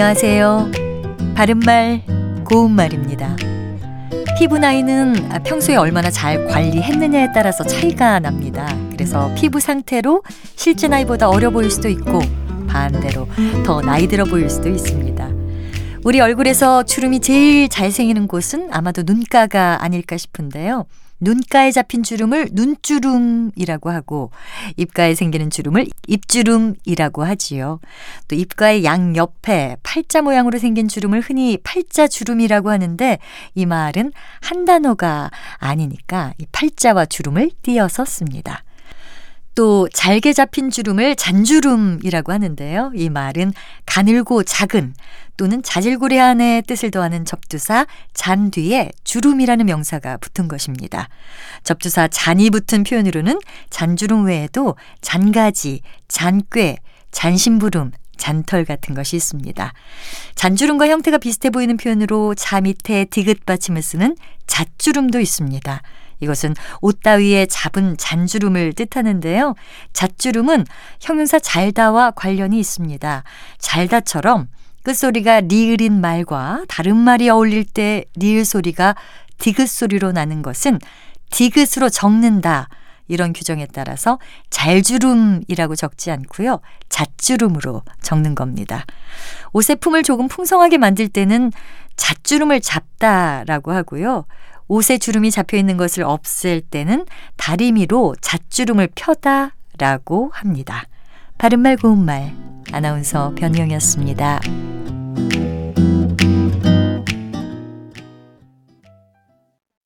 안녕하세요. 바른말, 고운말입니다. 피부 나이는 평소에 얼마나 잘 관리했느냐에 따라서 차이가 납니다. 그래서 피부 상태로 실제 나이보다 어려 보일 수도 있고 반대로 더 나이 들어 보일 수도 있습니다. 우리 얼굴에서 주름이 제일 잘 생기는 곳은 아마도 눈가가 아닐까 싶은데요. 눈가에 잡힌 주름을 눈주름이라고 하고 입가에 생기는 주름을 입주름이라고 하지요. 또 입가의 양옆에 팔자 모양으로 생긴 주름을 흔히 팔자 주름이라고 하는데 이 말은 한 단어가 아니니까 이 팔자와 주름을 띄어서 씁니다. 또 잘게 잡힌 주름을 잔주름이라고 하는데요. 이 말은 가늘고 작은 또는 자질구레한의 뜻을 더하는 접두사 잔 뒤에 주름이라는 명사가 붙은 것입니다. 접두사 잔이 붙은 표현으로는 잔주름 외에도 잔가지, 잔꾀, 잔심부름, 잔털 같은 것이 있습니다. 잔주름과 형태가 비슷해 보이는 표현으로 자 밑에 디귿 받침을 쓰는 잣주름도 있습니다. 이것은 옷 따위에 잡은 잔주름을 뜻하는데요. 잣주름은 형용사 잘다와 관련이 있습니다. 잘다처럼 끝소리가 리을인 말과 다른 말이 어울릴 때 리을 소리가 디귿 소리로 나는 것은 디귿으로 적는다. 이런 규정에 따라서 잘주름이라고 적지 않고요. 잣주름으로 적는 겁니다. 옷의 품을 조금 풍성하게 만들 때는 잣주름을 잡다라고 하고요. 옷에 주름이 잡혀 있는 것을 없앨 때는 다리미로 잣주름을 펴다라고 합니다. 바른말 고운말 아나운서 변희영이었습니다.